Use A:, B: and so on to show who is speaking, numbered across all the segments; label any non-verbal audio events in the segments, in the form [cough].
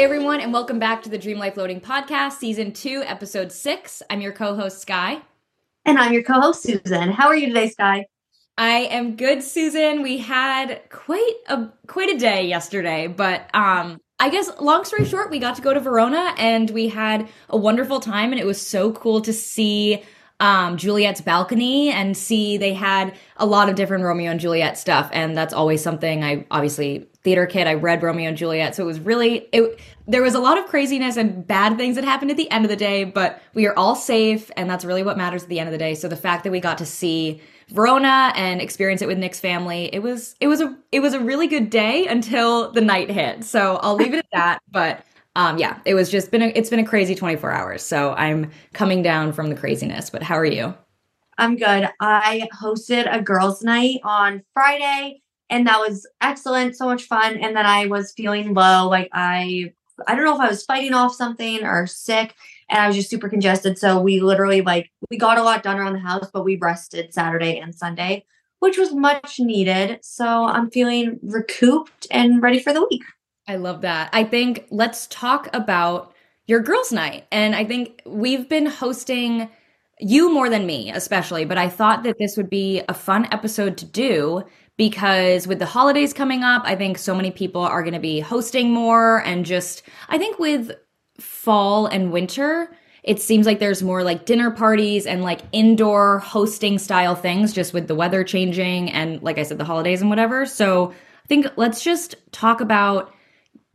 A: Hey everyone, and welcome back to the Dream Life Loading Podcast, Season 2, Episode 6. I'm your co host, Skye.
B: And I'm your co host, Susan. How are you today, Skye?
A: I am good, Susan. We had quite a quite a day yesterday, but um I guess long story short, we got to go to Verona and we had a wonderful time and it was so cool to see um, Juliet's balcony and see they had a lot of different Romeo and Juliet stuff. And that's always something I obviously theater kid. I read Romeo and Juliet. So it was really, it, there was a lot of craziness and bad things that happened at the end of the day, but we are all safe. And that's really what matters at the end of the day. So the fact that we got to see Verona and experience it with Nick's family, it was, it was a, it was a really good day until the night hit. So I'll leave it at that. But um, yeah, it was just been a, it's been a crazy 24 hours. So I'm coming down from the craziness, but how are you?
B: I'm good. I hosted a girls' night on Friday and that was excellent, so much fun. And then I was feeling low, like I I don't know if I was fighting off something or sick, and I was just super congested. So we literally like we got a lot done around the house, but we rested Saturday and Sunday, which was much needed. So I'm feeling recouped and ready for the week.
A: I love that. I think let's talk about your girls' night. And I think we've been hosting you more than me, especially, but I thought that this would be a fun episode to do because with the holidays coming up, I think so many people are going to be hosting more. And just, I think with fall and winter, it seems like there's more like dinner parties and like indoor hosting style things just with the weather changing and, like I said, the holidays and whatever. So I think let's just talk about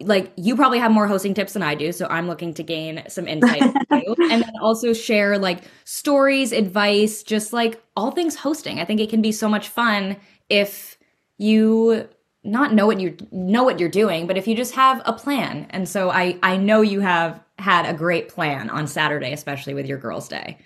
A: like you probably have more hosting tips than I do, so I'm looking to gain some insight [laughs] and then also share like stories, advice, just like all things hosting. I think it can be so much fun if you not know what you know what you're doing, but if you just have a plan. And so I I know you have had a great plan on Saturday, especially with your girls' day.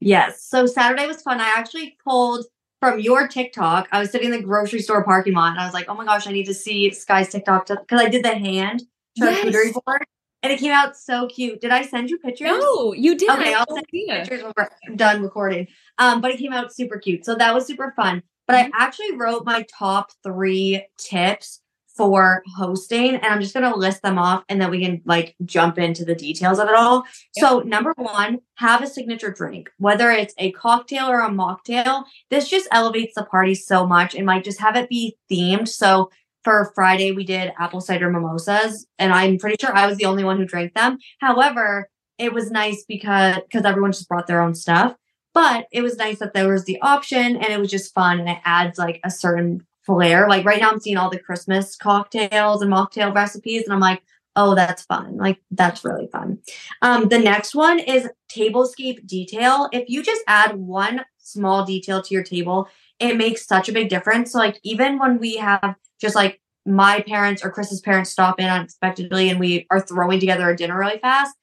B: Yes. So Saturday was fun. I actually pulled from your TikTok. I was sitting in the grocery store parking lot and I was like, oh my gosh, I need to see Skye's TikTok because I did the hand charcuterie yes. board and it came out so cute. Did I send you pictures?
A: No, you did.
B: Okay, I'll send you pictures when we're done recording. Um, but it came out super cute. So that was super fun. But I mm-hmm. actually wrote my top three tips for hosting and I'm just going to list them off and then we can like jump into the details of it all. Yep. So, number 1, have a signature drink, whether it's a cocktail or a mocktail. This just elevates the party so much and like just have it be themed. So, for Friday we did apple cider mimosas and I'm pretty sure I was the only one who drank them. However, it was nice because because everyone just brought their own stuff. But it was nice that there was the option and it was just fun and it adds like a certain flair. Like right now, I'm seeing all the Christmas cocktails and mocktail recipes, and I'm like, oh, that's fun. Like that's really fun. Um, the next one is tablescape detail. If you just add one small detail to your table, it makes such a big difference. So like even when we have just like my parents or Chris's parents stop in unexpectedly and we are throwing together a dinner really fast,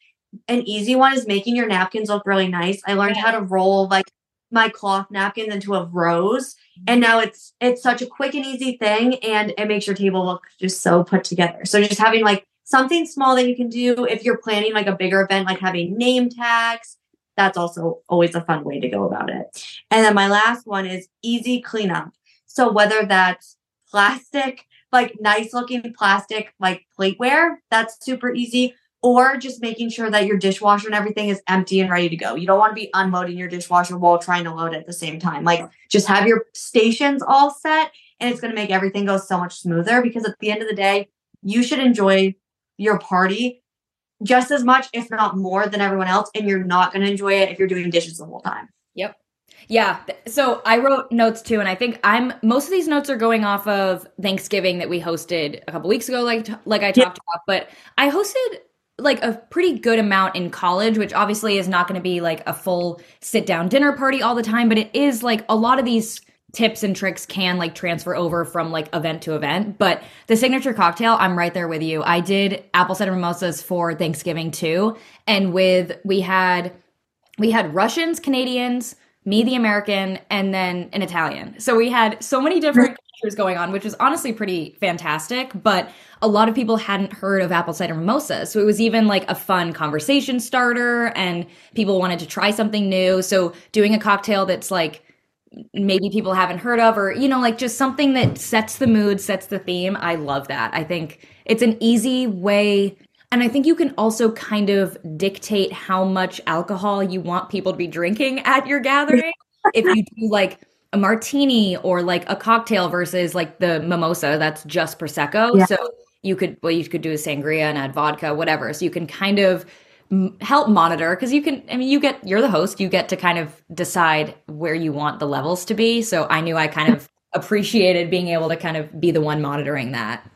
B: an easy one is making your napkins look really nice. I learned how to roll like my cloth napkins into a rose and now it's it's such a quick and easy thing and it makes your table look just so put together. So just having like something small that you can do if you're planning like a bigger event like having name tags that's also always a fun way to go about it. And then my last one is easy cleanup. So whether that's plastic like nice looking plastic like plateware that's super easy or just making sure that your dishwasher and everything is empty and ready to go. You don't want to be unloading your dishwasher while trying to load it at the same time. Like just have your stations all set and it's going to make everything go so much smoother because at the end of the day, you should enjoy your party just as much, if not more, than everyone else. And you're not going to enjoy it if you're doing dishes the whole time.
A: Yep. Yeah. So I wrote notes too, and I think I'm most of these notes are going off of Thanksgiving that we hosted a couple weeks ago, like like I talked about. But I hosted like a pretty good amount in college, which obviously is not going to be like a full sit down dinner party all the time, but it is like a lot of these tips and tricks can like transfer over from like event to event. But the signature cocktail, I'm right there with you. I did apple cider mimosas for Thanksgiving too. And with, we had, we had Russians, Canadians, me, the American, and then an Italian. So we had so many different cultures going on, which was honestly pretty fantastic. But a lot of people hadn't heard of apple cider mimosa. So it was even like a fun conversation starter and people wanted to try something new. So doing a cocktail that's like maybe people haven't heard of or you know like just something that sets the mood, sets the theme. I love that. I think it's an easy way And I think you can also kind of dictate how much alcohol you want people to be drinking at your gathering. [laughs] if you do like a martini or like a cocktail versus like the mimosa that's just prosecco. Yeah. So you could well you could do a sangria and add vodka, whatever. So you can kind of help monitor because you can i mean you get you're the host you get to kind of decide where you want the levels to be so i knew i kind of appreciated being able to kind of be the one monitoring that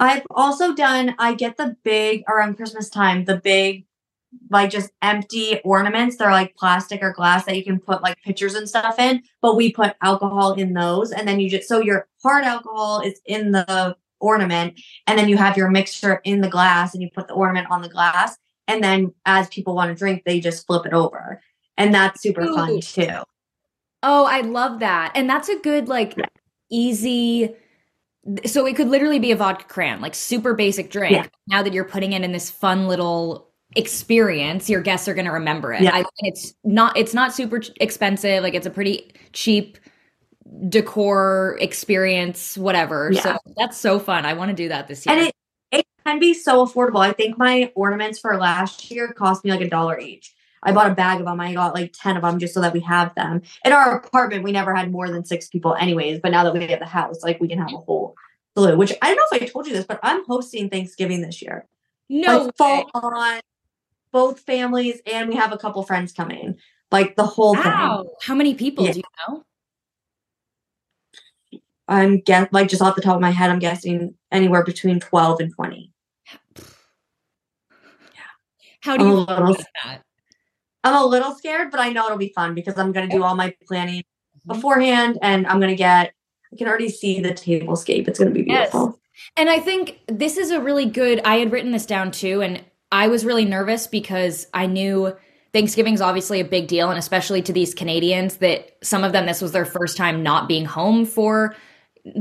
B: i've also done i get the big around christmas time the big like just empty ornaments. They're like plastic or glass that you can put like pictures and stuff in but we put alcohol in those and then you just so your hard alcohol is in the ornament and then you have your mixture in the glass and you put the ornament on the glass and then as people want to drink they just flip it over and that's super Ooh. fun too.
A: Oh i love that and that's a good like easy so it could literally be a vodka cran like super basic drink yeah. now that you're putting it in this fun little experience your guests are going to remember it yeah. I, it's not it's not super expensive like it's a pretty cheap decor experience, whatever. Yeah. So that's so fun. I want to do that this year.
B: And it, it can be so affordable. I think my ornaments for last year cost me like a dollar each. I bought a bag of them. I got like 10 of them just so that we have them. In our apartment, we never had more than six people, anyways. But now that we have the house, like we can have a whole slew, which I don't know if I told you this, but I'm hosting Thanksgiving this year.
A: No,
B: like, full on both families, and we have a couple friends coming. Like the whole wow. thing.
A: How many people yeah. do you know?
B: I'm guess like just off the top of my head, I'm guessing anywhere between 12 and 20.
A: Yeah. How do you I'm a little, that?
B: I'm a little scared, but I know it'll be fun because I'm gonna do all my planning mm-hmm. beforehand and I'm gonna get I can already see the tablescape. It's gonna be beautiful. Yes.
A: And I think this is a really good I had written this down too, and I was really nervous because I knew Thanksgiving is obviously a big deal, and especially to these Canadians that some of them this was their first time not being home for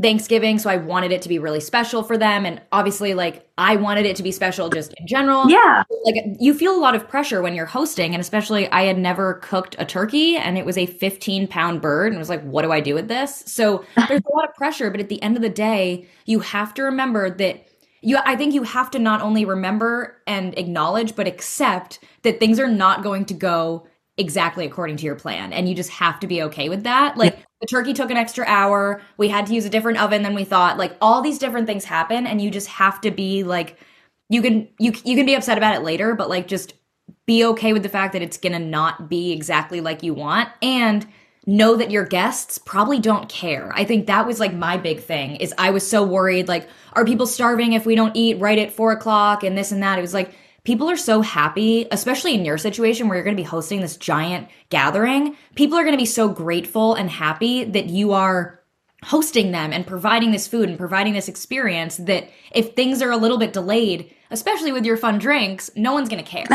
A: Thanksgiving, so I wanted it to be really special for them. And obviously, like, I wanted it to be special just in general.
B: Yeah.
A: Like, you feel a lot of pressure when you're hosting. And especially, I had never cooked a turkey and it was a 15 pound bird. And it was like, what do I do with this? So [laughs] there's a lot of pressure. But at the end of the day, you have to remember that you, I think you have to not only remember and acknowledge, but accept that things are not going to go exactly according to your plan. And you just have to be okay with that. Like, the turkey took an extra hour. We had to use a different oven than we thought. Like all these different things happen and you just have to be like you can you you can be upset about it later, but like just be okay with the fact that it's going to not be exactly like you want and know that your guests probably don't care. I think that was like my big thing is I was so worried like are people starving if we don't eat right at four o'clock and this and that. It was like people are so happy, especially in your situation where you're going to be hosting this giant gathering. People are going to be so grateful and happy that you are hosting them and providing this food and providing this experience that if things are a little bit delayed, especially with your fun drinks, no one's going to care.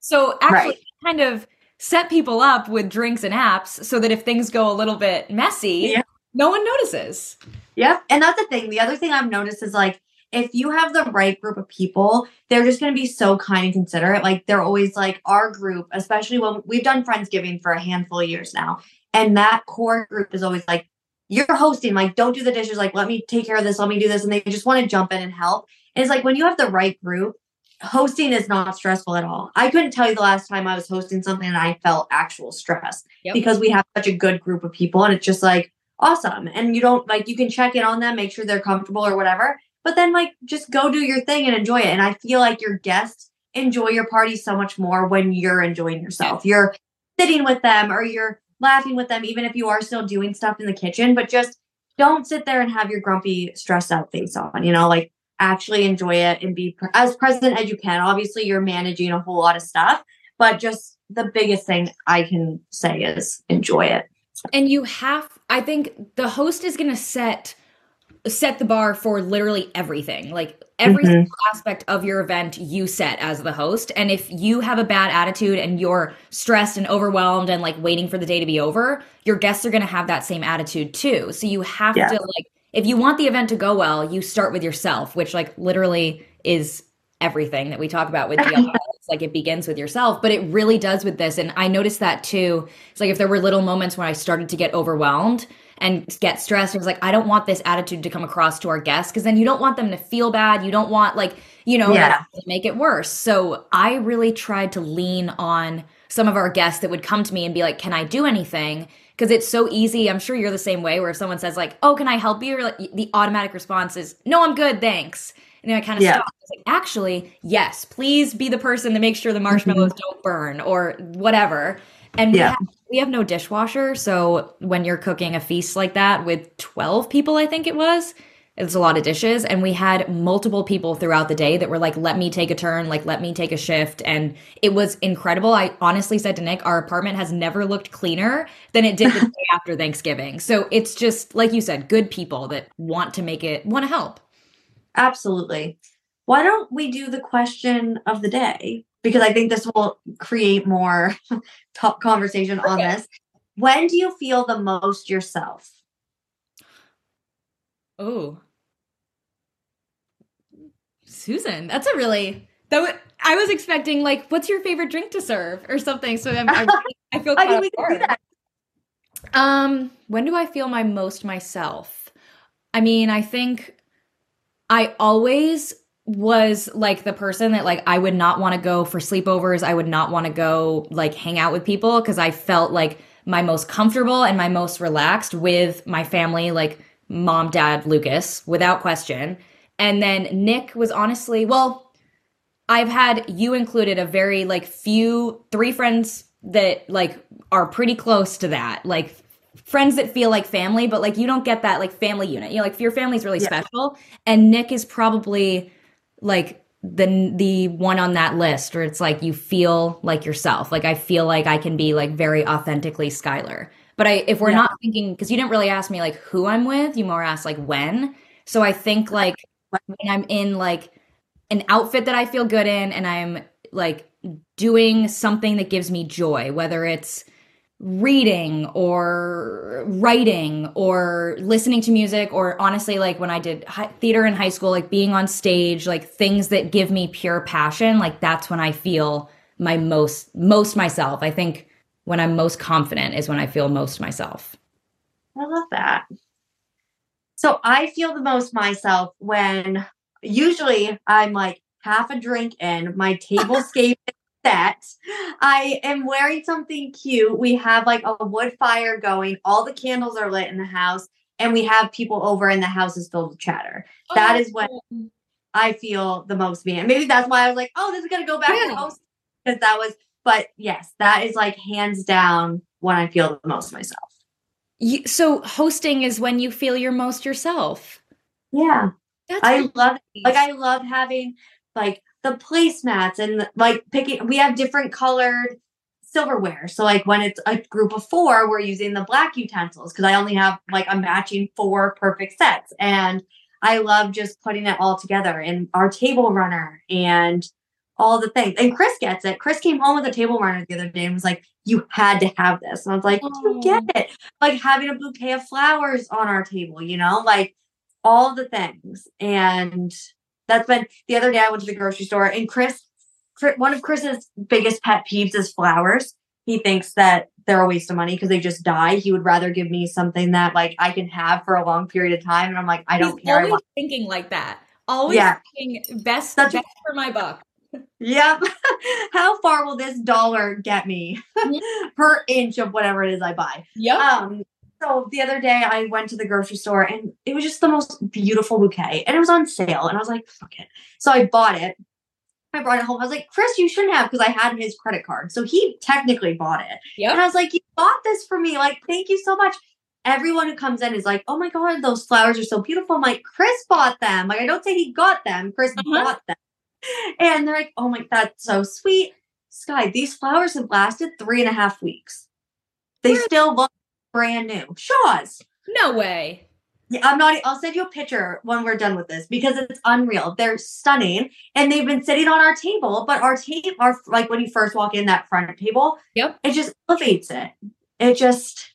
A: So actually right. kind of set people up with drinks and apps so that if things go a little bit messy, yeah. no one notices.
B: Yeah. And that's the thing. The other thing I've noticed is like if you have the right group of people, they're just going to be so kind and considerate. Like they're always like our group, especially when we've done Friendsgiving for a handful of years now. And that core group is always like, you're hosting, like, don't do the dishes, like, let me take care of this, let me do this. And they just want to jump in and help. And it's like when you have the right group, hosting is not stressful at all. I couldn't tell you the last time I was hosting something and I felt actual stress yep. because we have such a good group of people and it's just like awesome. And you don't like, you can check in on them, make sure they're comfortable or whatever but then like just go do your thing and enjoy it. And I feel like your guests enjoy your party so much more when you're enjoying yourself. You're sitting with them or you're laughing with them, even if you are still doing stuff in the kitchen, but just don't sit there and have your grumpy, stressed out face on, you know, like actually enjoy it and be pre- as present as you can. Obviously, you're managing a whole lot of stuff, but just the biggest thing I can say is enjoy it.
A: And you have, I think the host is going to set set the bar for literally everything. Like every mm-hmm. aspect of your event you set as the host. And if you have a bad attitude and you're stressed and overwhelmed and like waiting for the day to be over, your guests are going to have that same attitude too. So you have yeah. to like if you want the event to go well, you start with yourself, which like literally is everything that we talk about with [laughs] DIY. like it begins with yourself, but it really does with this. And I noticed that too. It's like if there were little moments when I started to get overwhelmed and get stressed, it was like, I don't want this attitude to come across to our guests because then you don't want them to feel bad. You don't want, like, you know,
B: Yeah.
A: make it worse. So I really tried to lean on some of our guests that would come to me and be like, Can I do anything? Because it's so easy. I'm sure you're the same way where if someone says, like, Oh, can I help you? Like, the automatic response is, No, I'm good. Thanks. And then I kind of
B: Yeah.
A: stop. Like, actually, yes, please be the person to make sure the marshmallows [laughs] don't burn or whatever. And
B: Yeah.
A: We have no dishwasher. So when you're cooking a feast like that with 12 people, I think it was, it's a lot of dishes. And we had multiple people throughout the day that were like, let me take a turn, like, let me take a shift. And it was incredible. I honestly said to Nick, our apartment has never looked cleaner than it did the [laughs] day after Thanksgiving. So it's just, like you said, good people that want to make it, want to help.
B: Absolutely. Why don't we do the question of the day? Because I think this will create more [laughs] top conversation on this. When do you feel the most yourself?
A: Oh. Susan, that's a really that w- I was expecting like what's your favorite drink to serve or something. So I'm, I, [laughs] I feel
B: I mean, we can do that.
A: Um, when do I feel my most myself? I mean, I think I always was like the person that like I would not want to go for sleepovers. I would not want to go like hang out with people because I felt like my most comfortable and my most relaxed with my family, like mom, dad, Lucas, without question. And then Nick was honestly, well, I've had you included a very like few three friends that like are pretty close to that. Like friends that feel like family, but like you don't get that like family unit. You know, like your family's really
B: Yeah.
A: special. And Nick is probably like the the one on that list where it's like you feel like yourself. Like I feel like I can be like very authentically Skylar. But I if we're
B: Yeah.
A: not thinking because you didn't really ask me like who I'm with, you more asked like when. So I think like when I'm in like an outfit that I feel good in and I'm like doing something that gives me joy, whether it's reading or writing or listening to music or honestly like when I did hi- theater in high school like being on stage like things that give me pure passion like that's when I feel my most most myself. I think when I'm most confident is when I feel most myself.
B: I love that. So I feel the most myself when usually I'm like half a drink in, my [laughs] tablescape is set. I am wearing something cute. We have like a wood fire going, all the candles are lit in the house, and we have people over, and the house is filled with chatter. Oh, that is when I feel the most me. And maybe that's why I was like, oh, this is gonna go back
A: Yeah.
B: to host because that was, but yes, that is like hands down when I feel the most myself.
A: You, so hosting is when you feel your most yourself.
B: Yeah.
A: That's
B: I love like I love having like the placemats and like picking we have different colored silverware. So like when it's a group of four, we're using the black utensils because I only have like a matching four perfect sets. And I love just putting it all together and our table runner and all the things. And Chris gets it. Chris came home with a table runner the other day and was like, You had to have this. And I was like, You get it. Like having a bouquet of flowers on our table, you know, like all the things. And that's been the other day I went to the grocery store and Chris, one of Chris's biggest pet peeves is flowers. He thinks that they're a waste of money because they just die. He would rather give me something that like I can have for a long period of time. And I'm like, I don't
A: He's
B: care.
A: Always
B: want-
A: thinking like that. Always
B: Yeah.
A: thinking best,
B: Such a-
A: for my buck. [laughs]
B: Yep. [laughs] How far will this dollar get me [laughs] per inch of whatever it is I buy?
A: Yep.
B: Um, so the other day I went to the grocery store and it was just the most beautiful bouquet and it was on sale and I was like, fuck it. So I bought it. I brought it home. I was like, Chris, you shouldn't have because I had his credit card. So he technically bought it. And. I was like, you bought this for me. Like, thank you so much. Everyone who comes in is like, oh my God, those flowers are so beautiful. I'm like, Chris bought them. Like, I don't say he got them. Chris
A: Uh-huh.
B: bought them. And they're like, oh my, that's so sweet. Skye, these flowers have lasted three and a half weeks. They still look brand new. Shaw's.
A: No way.
B: Yeah, I'm not. I'll send you a picture when we're done with this because it's unreal. They're stunning, and they've been sitting on our table. But our table, our like when you first walk in that front table,
A: Yep.
B: it just elevates it. It just,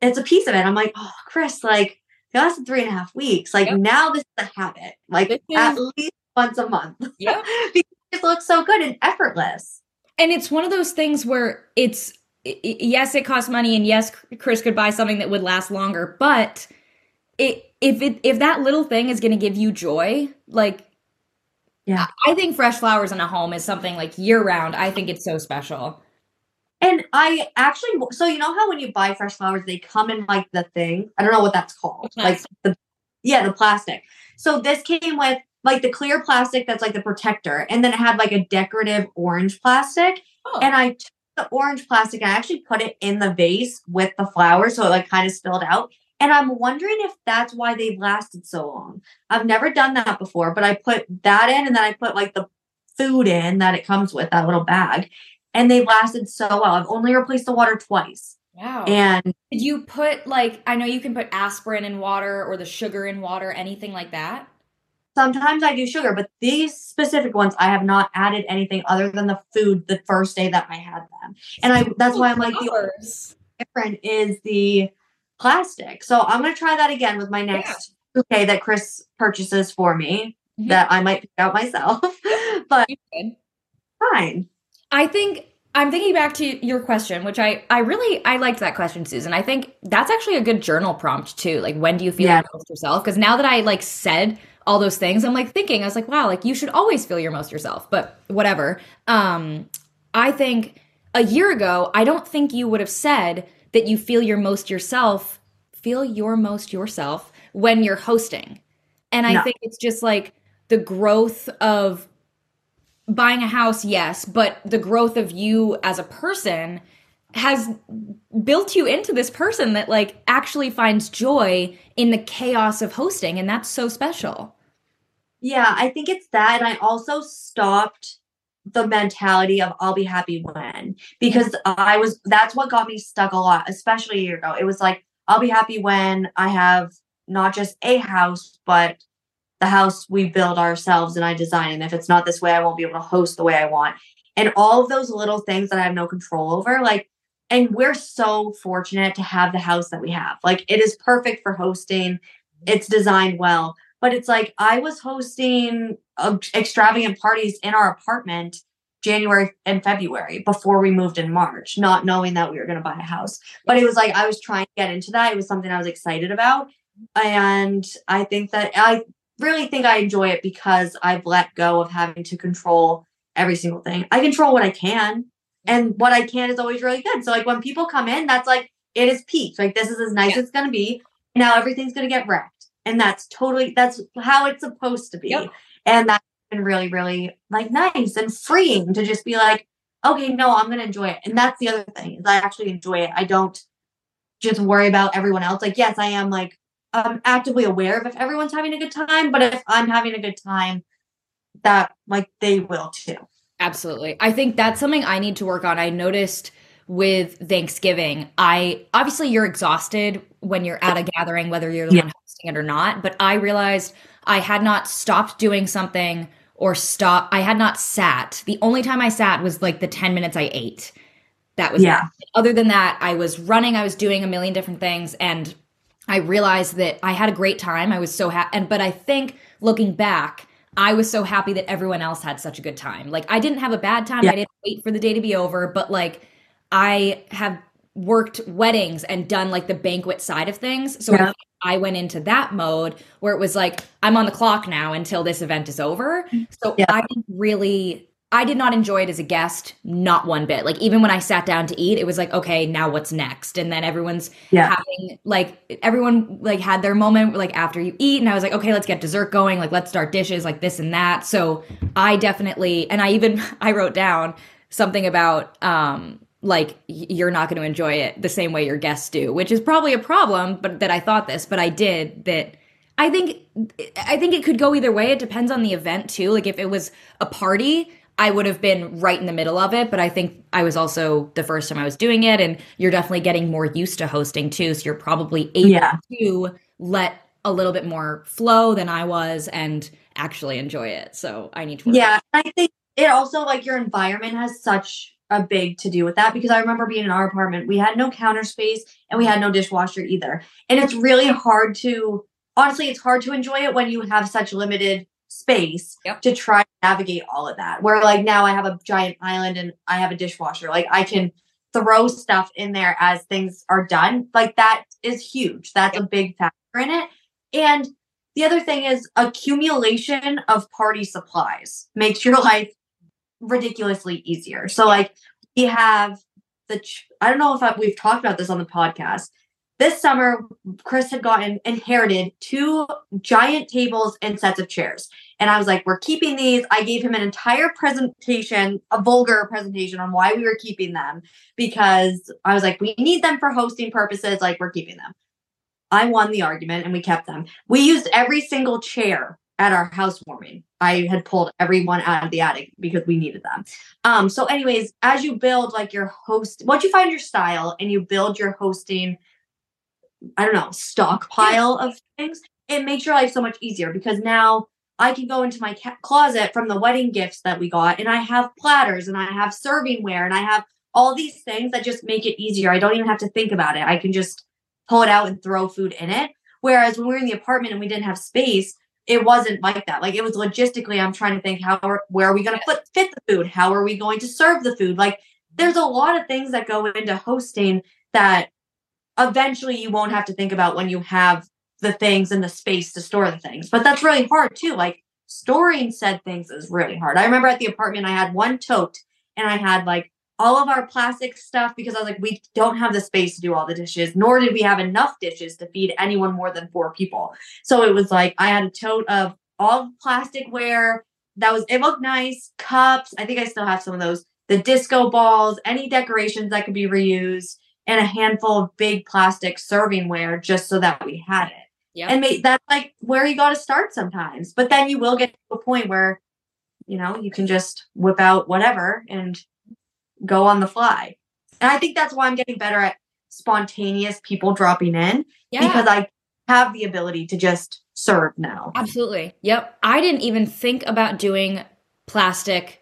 B: it's a piece of it. I'm like, oh, Chris, like it lasted three and a half weeks. Like
A: Yep.
B: now this is a habit. Like
A: This
B: at least once a month.
A: Yep. [laughs]
B: because it looks so good and effortless.
A: And it's one of those things where it's yes, it costs money, and yes, Chris could buy something that would last longer, but it if it if that little thing is going to give you joy, like yeah, I think fresh flowers in a home is something like year round. I think it's so special.
B: And I actually, so you know how when you buy fresh flowers, they come in like the thing. I don't know what that's called. Like the yeah, the plastic. So this came with like the clear plastic that's like the protector, and then it had like a decorative orange plastic. Oh. And I took the orange plastic and I actually put it in the vase with the flowers, so it like kind of spilled out. And I'm wondering if that's why they've lasted so long. I've never done that before, but I put that in and then I put like the food in that it comes with, that little bag. And they've lasted so well. I've only replaced the water twice.
A: Wow. And did you put like I know you can put aspirin in water or the sugar in water, anything like that?
B: Sometimes I do sugar, but these specific ones I have not added anything other than the food the first day that I had them. And I that's why I'm like the different is the plastic. So I'm going to try that again with my next yeah. bouquet that Chris purchases for me mm-hmm. that I might pick out myself. [laughs] but fine.
A: I think I'm thinking back to your question, which I I really I liked that question, Susan. I think that's actually a good journal prompt too. Like when do you feel yeah. most yourself? Because now that I like said all those things, I'm like thinking, I was like, wow, like you should always feel your most yourself. But whatever. Um, I think a year ago, I don't think you would have said that you feel your most yourself, feel your most yourself when you're hosting. And I no. think it's just like the growth of buying a house, yes, but the growth of you as a person has built you into this person that like actually finds joy in the chaos of hosting and that's so special.
B: Yeah, I think it's that and I also stopped the mentality of I'll be happy when because I was that's what got me stuck a lot, especially a year ago. It was like I'll be happy when I have not just a house, but the house we build ourselves and I design. And if it's not this way, I won't be able to host the way I want. And all of those little things that I have no control over, like, and we're so fortunate to have the house that we have. Like, it is perfect for hosting, it's designed well but it's like I was hosting uh, extravagant parties in our apartment January and February before we moved in March, not knowing that we were going to buy a house. But it was like I was trying to get into that. It was something I was excited about. And I think that I really think I enjoy it because I've let go of having to control every single thing. I control what I can, Mm-hmm. and what I can is always really good. So, like, when people come in, that's like it is peak. Like, this is as nice yeah. as it's going to be. Now everything's going to get wrecked and that's totally that's how it's supposed to be yep. and that's been really really like nice and freeing to just be like okay no i'm gonna enjoy it and that's the other thing is i actually enjoy it i don't just worry about everyone else like yes i am like i'm actively aware of if everyone's having a good time but if i'm having a good time that like they will too
A: absolutely i think that's something i need to work on i noticed with Thanksgiving, I obviously you're exhausted when you're at a gathering, whether you're the yeah. one hosting it or not. But I realized I had not stopped doing something or stop. I had not sat. The only time I sat was like the 10 minutes I ate. That was yeah. It. Other than that, I was running, I was doing a million different things. And I realized that I had a great time. I was so happy. And, but I think looking back, I was so happy that everyone else had such a good time. Like I didn't have a bad time. Yeah. I didn't wait for the day to be over, but like I have worked weddings and done like the banquet side of things. So yeah. I went into that mode where it was like, I'm on the clock now until this event is over. So yeah. I really, I did not enjoy it as a guest, not one bit. Like even when I sat down to eat, it was like, okay, now what's next? And then everyone's yeah. having like everyone like had their moment like after you eat, and I was like, okay, let's get dessert going. Like let's start dishes, like this and that. So I definitely, and I even [laughs] I wrote down something about um like you're not going to enjoy it the same way your guests do, which is probably a problem, but that I thought this, but I did that I think I think it could go either way. It depends on the event too. Like if it was a party, I would have been right in the middle of it, but I think I was also the first time I was doing it and you're definitely getting more used to hosting too, so you're probably able yeah. to let a little bit more flow than I was and actually enjoy it. So I need to
B: Yeah, I think it also like your environment has such a big to do with that because I remember being in our apartment, we had no counter space and we had no dishwasher either. And it's really hard to honestly, it's hard to enjoy it when you have such limited space
A: Yep.
B: to try to navigate all of that. Where like now I have a giant island and I have a dishwasher. Like I can throw stuff in there as things are done. Like that is huge. That's a big factor in it. And the other thing is accumulation of party supplies makes your [laughs] life ridiculously easier. So like we have the ch- I don't know if I, we've talked about this on the podcast. This summer, Chris had gotten inherited two giant tables and sets of chairs. And I was like, we're keeping these. I gave him an entire presentation, a vulgar presentation on why we were keeping them because I was like, we need them for hosting purposes. Like, we're keeping them. I won the argument and we kept them. We used every single chair at our housewarming. I had pulled everyone out of the attic because we needed them. Um, so, anyways, as you build like your host, once you find your style and you build your hosting, I don't know, stockpile of things, it makes your life so much easier because now I can go into my ca- closet from the wedding gifts that we got and I have platters and I have servingware and I have all these things that just make it easier. I don't even have to think about it. I can just pull it out and throw food in it. Whereas when we were in the apartment and we didn't have space, it wasn't like that. Like it was logistically, I'm trying to think how are, where are we going to put fit the food? How are we going to serve the food? Like there's a lot of things that go into hosting that eventually you won't have to think about when you have the things and the space to store the things. But that's really hard too. Like storing said things is really hard. I remember at the apartment I had one tote and I had like all of our plastic stuff because I was like, we don't have the space to do all the dishes, nor did we have enough dishes to feed anyone more than four people. So it was like I had a tote of all plasticware that was it looked nice, cups. I think I still have some of those, the disco balls, any decorations that could be reused, and a handful of big plastic servingware just so that we had it.
A: Yeah.
B: And ma- that's like where you got to start sometimes. But then you will get to a point where, you know, you can just whip out whatever and go on the fly. And I think that's why I'm getting better at spontaneous people dropping in
A: yeah.
B: because I have the ability to just serve now.
A: Absolutely. Yep. I didn't even think about doing plastic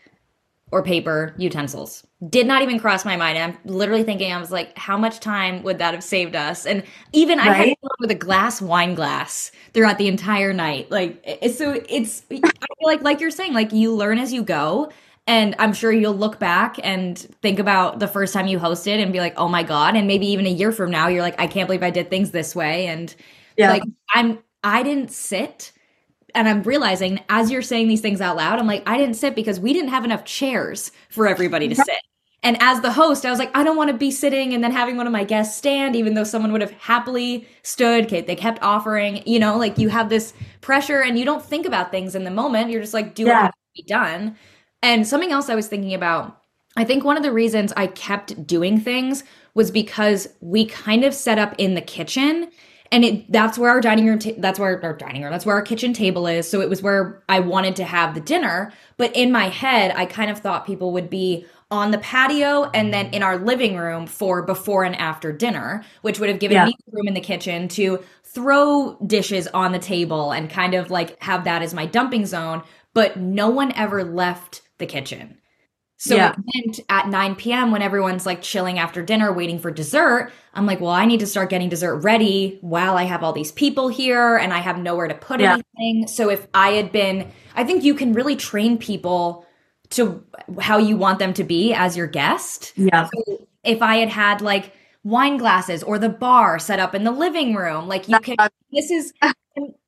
A: or paper utensils. Did not even cross my mind. I'm literally thinking, I was like, how much time would that have saved us? And even I had to
B: Right?
A: with a glass wine glass throughout the entire night. Like, so it's, I feel like, like you're saying, like you learn as you go. And I'm sure you'll look back and think about the first time you hosted and be like, oh my God. And maybe even a year from now, you're like, I can't believe I did things this way. And
B: Yeah.
A: like I'm I didn't sit and I'm realizing as you're saying these things out loud, I'm like, I didn't sit because we didn't have enough chairs for everybody to sit. And as the host, I was like, I don't want to be sitting and then having one of my guests stand, even though someone would have happily stood. Okay, they kept offering, you know, like you have this pressure and you don't think about things in the moment. You're just like, do what
B: Yeah.
A: to be done. And something else I was thinking about, I think one of the reasons I kept doing things was because we kind of set up in the kitchen and it that's where our dining room ta- that's where our dining room that's where our kitchen table is. So it was where i wanted to have the dinner. But in my head i kind of thought people would be on the patio and then in our living room for before and after dinner which would have given
B: Yeah.
A: me room in the kitchen to throw dishes on the table and kind of like have that as my dumping zone. But no one ever left the kitchen so
B: Yeah.
A: it meant at 9 p.m. when everyone's like chilling after dinner, waiting for dessert, I'm like, well, I need to start getting dessert ready while I have all these people here and I have nowhere to put
B: Yeah.
A: anything. So if I had been, I think you can really train people to how you want them to be as your guest.
B: Yeah.
A: If I had had like wine glasses or the bar set up in the living room, like you [laughs] can, this is,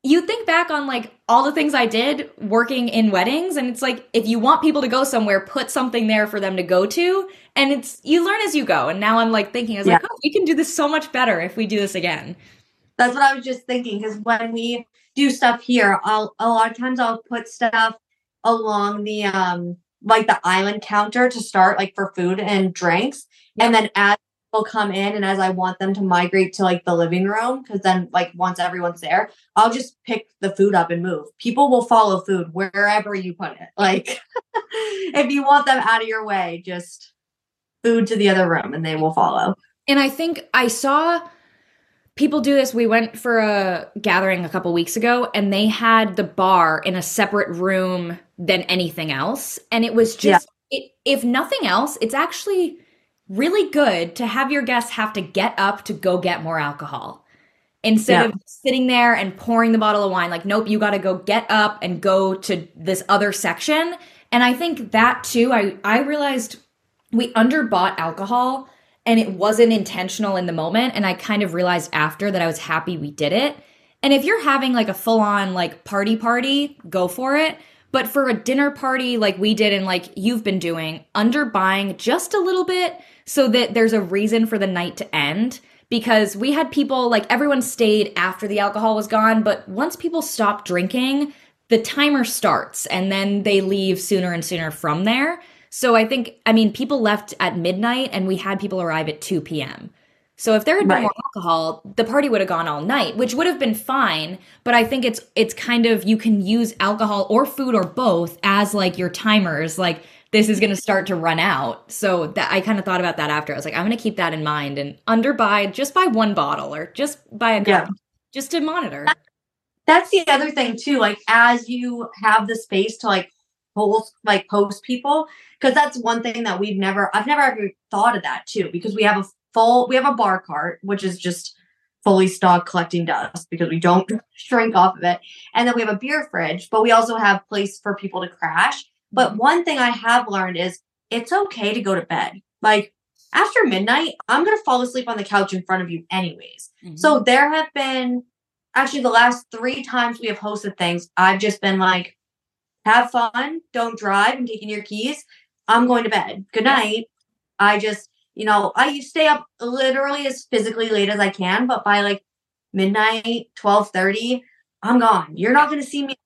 A: you think back on like all the things I did working in weddings, and it's like if you want people to go somewhere, put something there for them to go to, and it's you learn as you go. And now I'm like thinking, I was like, oh, we can do this so much better if we do this again.
B: That's what I was just thinking because when we do stuff here, I'll a lot of times I'll put stuff along the um like the island counter to start like for food and drinks. And then as people come in and as I want them to migrate to like the living room, because then like once everyone's there, I'll just pick the food up and move. People will follow food wherever you put it. Like [laughs] if you want them out of your way, just food to the other room and they will follow.
A: And I think I saw people do this. We went for a gathering a couple weeks ago and they had the bar in a separate room than anything else. And it was just, it, if nothing else, it's actually really good to have your guests have to get up to go get more alcohol. instead of sitting there and pouring the bottle of wine. Like, nope, you got to go get up and go to this other section. And I think that too, I, I realized we underbought alcohol and it wasn't intentional in the moment. And I kind of realized after that I was happy we did it. And if you're having like a full on like party party, go for it. But for a dinner party like we did and like you've been doing, underbuying just a little bit so that there's a reason for the night to end. Because we had people like everyone stayed after the alcohol was gone, but once people stop drinking, the timer starts and then they leave sooner and sooner from there. So I think, I mean, people left at midnight and we had people arrive at 2 p.m. So if there had been right. more alcohol, the party would have gone all night, which would have been fine. But I think it's it's kind of you can use alcohol or food or both as like your timers. Like this is going to start to run out. So that I kind of thought about that after. I was like, I'm going to keep that in mind and under buy just buy one bottle or just buy a yeah. just to monitor.
B: That's the other thing too. Like as you have the space to like host like post people, because that's one thing that we've never I've never ever thought of that too because we have a full we have a bar cart which is just fully stocked collecting dust because we don't shrink off of it and then we have a beer fridge but we also have place for people to crash but mm-hmm. one thing i have learned is it's okay to go to bed like after midnight i'm going to fall asleep on the couch in front of you anyways mm-hmm. so there have been actually the last three times we have hosted things i've just been like have fun don't drive and taking your keys i'm going to bed good night i just you know, I stay up literally as physically late as I can, but by like midnight, 12:30, I'm gone. You're not going to see me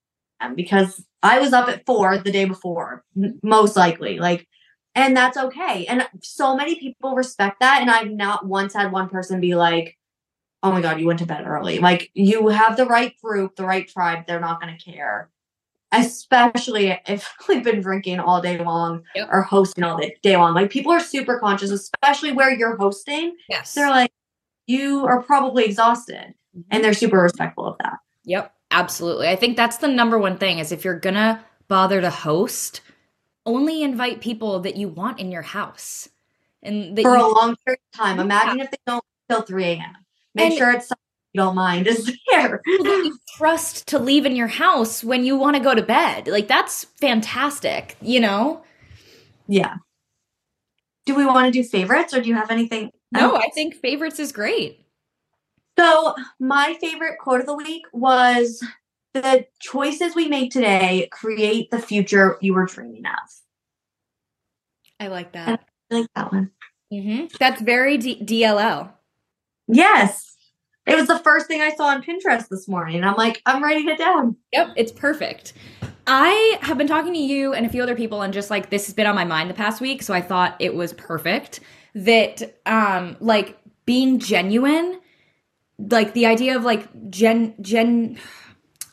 B: because I was up at 4 the day before, most likely. Like and that's okay. And so many people respect that and I've not once had one person be like, "Oh my god, you went to bed early." Like you have the right group, the right tribe, they're not going to care especially if [laughs] we've been drinking all day long yep. or hosting all day, day long. Like people are super conscious, especially where you're hosting.
A: Yes.
B: They're like, you are probably exhausted. Mm-hmm. And they're super respectful of that.
A: Yep. Absolutely. I think that's the number one thing is if you're gonna bother to host, only invite people that you want in your house. And
B: for
A: you-
B: a long period of time. Imagine if they don't till 3 a.m. Make and sure it's something you don't mind is [laughs] there.
A: You trust to leave in your house when you want to go to bed. Like that's fantastic, you know?
B: Yeah. Do we want to do favorites or do you have anything?
A: No, else? I think favorites is great.
B: So, my favorite quote of the week was the choices we make today create the future you were dreaming of.
A: I like that.
B: I like that one.
A: Mm-hmm. That's very D- DLL.
B: Yes. It was the first thing I saw on Pinterest this morning. I'm like, I'm writing it down.
A: Yep, it's perfect. I have been talking to you and a few other people, and just like this has been on my mind the past week, so I thought it was perfect that, um, like being genuine, like the idea of like gen gen.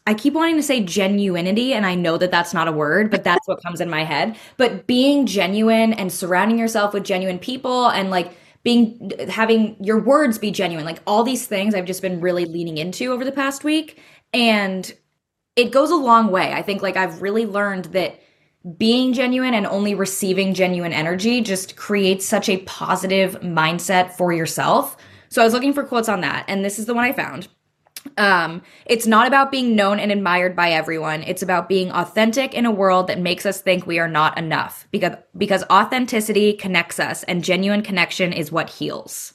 A: I keep wanting to say genuinity, and I know that that's not a word, but that's what comes in my head. But being genuine and surrounding yourself with genuine people and like being having your words be genuine like all these things i've just been really leaning into over the past week and it goes a long way i think like i've really learned that being genuine and only receiving genuine energy just creates such a positive mindset for yourself so i was looking for quotes on that and this is the one i found um, it's not about being known and admired by everyone. It's about being authentic in a world that makes us think we are not enough because because authenticity connects us and genuine connection is what heals.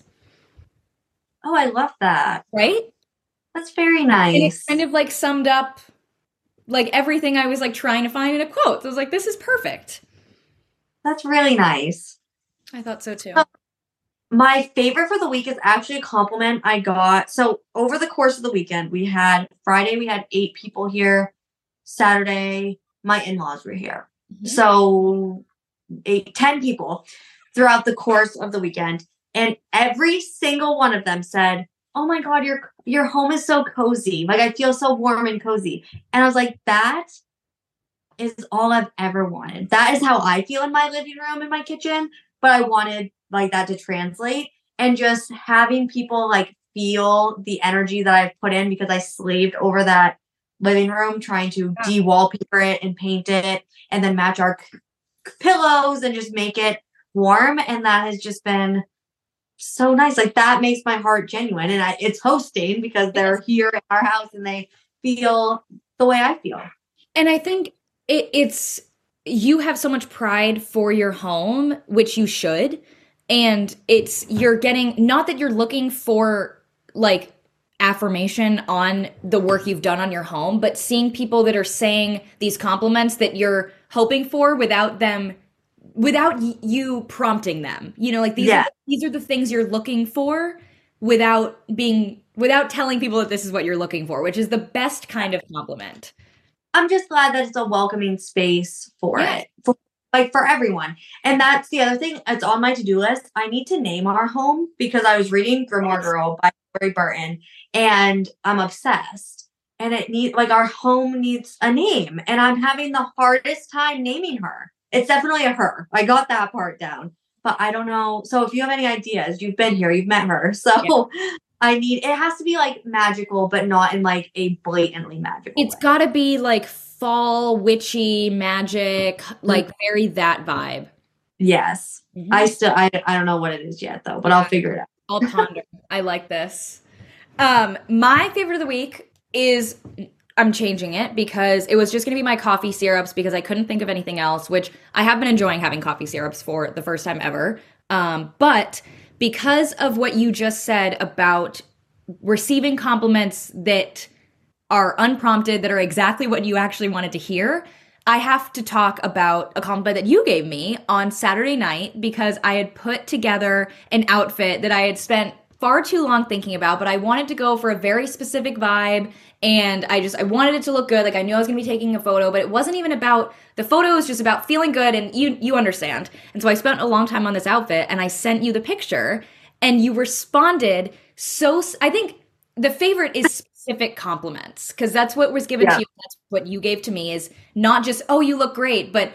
B: Oh, I love that.
A: Right?
B: That's very nice. And
A: it's kind of like summed up like everything I was like trying to find in a quote. So I was like, this is perfect.
B: That's really nice.
A: I thought so too.
B: My favorite for the week is actually a compliment I got. So over the course of the weekend, we had Friday, we had eight people here. Saturday, my in-laws were here. Mm-hmm. So eight, 10 people throughout the course of the weekend. And every single one of them said, Oh my God, your your home is so cozy. Like I feel so warm and cozy. And I was like, that is all I've ever wanted. That is how I feel in my living room in my kitchen. But I wanted like that to translate and just having people like feel the energy that I've put in because I slaved over that living room trying to yeah. de-wallpaper it and paint it and then match our c- pillows and just make it warm and that has just been so nice. Like that makes my heart genuine. And I, it's hosting because they're here at our house and they feel the way I feel.
A: And I think it, it's you have so much pride for your home, which you should. And it's you're getting not that you're looking for like affirmation on the work you've done on your home, but seeing people that are saying these compliments that you're hoping for without them without y- you prompting them. You know, like these
B: Yeah.
A: are, these are the things you're looking for without being without telling people that this is what you're looking for, which is the best kind of compliment.
B: I'm just glad that it's a welcoming space for
A: Yeah.
B: it. For, like for everyone. And that's the other thing. It's on my to-do list. I need to name our home because I was reading Grimoire Girl by Lori Burton and I'm obsessed. And it need like our home needs a name. And I'm having the hardest time naming her. It's definitely a her. I got that part down. But I don't know. So if you have any ideas, you've been here, you've met her. [laughs] So I need it has to be like magical, but not in like a blatantly magical.
A: It's
B: way.
A: got to be like fall witchy magic, like very that vibe.
B: Yes. I still I I don't know what it is yet though, but I'll figure it out.
A: I'll ponder. [laughs] I like this. Um, my favorite of the week is I'm changing it because it was just going to be my coffee syrups because I couldn't think of anything else, which I have been enjoying having coffee syrups for the first time ever. Um, but because of what you just said about receiving compliments that are unprompted, that are exactly what you actually wanted to hear, I have to talk about a compliment that you gave me on Saturday night because I had put together an outfit that I had spent far too long thinking about, but I wanted to go for a very specific vibe and I just I wanted it to look good. Like I knew I was going to be taking a photo, but it wasn't even about the photo it was just about feeling good and you you understand. And so I spent a long time on this outfit and I sent you the picture and you responded so I think the favorite is specific compliments because that's what was given
B: Yeah.
A: to you. That's what you gave to me is not just oh you look great, but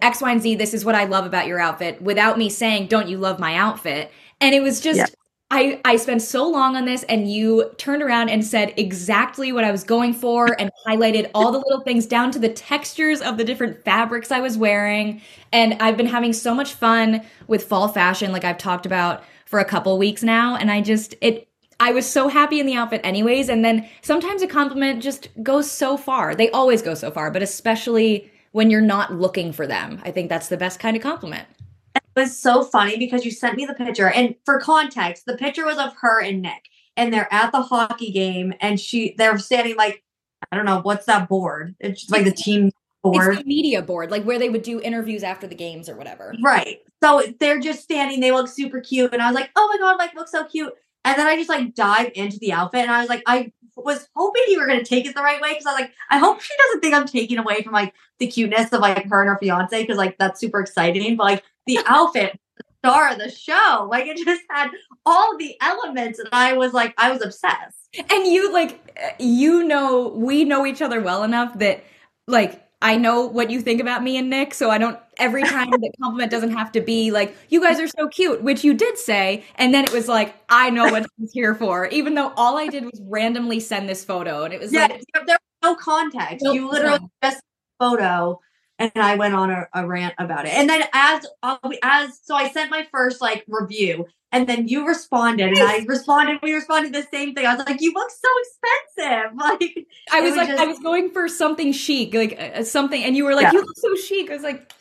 A: X, Y, and Z. This is what I love about your outfit. Without me saying, "Don't you love my outfit?" And it was just.
B: Yeah.
A: I, I spent so long on this and you turned around and said exactly what I was going for and highlighted all the little things down to the textures of the different fabrics I was wearing. And I've been having so much fun with fall fashion, like I've talked about for a couple weeks now. And I just, it, I was so happy in the outfit anyways. And then sometimes a compliment just goes so far. They always go so far, but especially when you're not looking for them. I think that's the best kind of compliment.
B: It was so funny because you sent me the picture, and for context, the picture was of her and Nick, and they're at the hockey game, and she they're standing like I don't know what's that board? It's just like the team
A: It's
B: board,
A: the media board, like where they would do interviews after the games or whatever.
B: right? So they're just standing. They look super cute, and I was like, oh my god, like look so cute. And then I just like dive into the outfit, and I was like, I was hoping you were gonna take it the right way because I was like, I hope she doesn't think I'm taking away from like the cuteness of like her and her fiance because like that's super exciting. But like the [laughs] outfit, the star of the show, like it just had all the elements, and I was like, I was obsessed.
A: And you like eh, you know we know each other well enough that like I know what you think about me and Nick, so I don't every [laughs] time the compliment doesn't have to be like you guys are so cute, which you did say, and then it was like I know what he's here for, even though all I did was randomly send this photo, and it was
B: Yeah,
A: like
B: there, was no context.
A: Nope,
B: you literally just photo, and I went on a, a rant about it. And then as uh, as so, I sent my first like review, and then you responded, and I responded. We responded the same thing. I was like, "You look so expensive!" [laughs] Like
A: I was
B: was
A: like
B: just-
A: I was going for something chic, like uh, something, and you were like
B: Yeah.
A: you look so chic. I was like,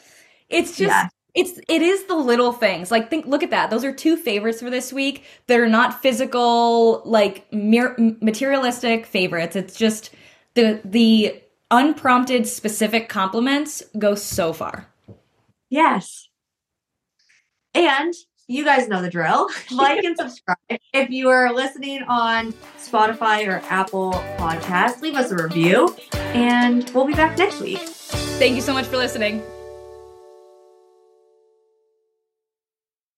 A: it's just.
B: Yeah.
A: It's it is the little things like think look at that those are two favorites for this week that are not physical like mer- materialistic favorites it's just the the unprompted specific compliments go so far
B: yes, and. You guys know the drill. [laughs] Like and subscribe. If you are listening on Spotify or Apple Podcasts, leave us a review, and we'll be back next week.
A: thank you so much for listening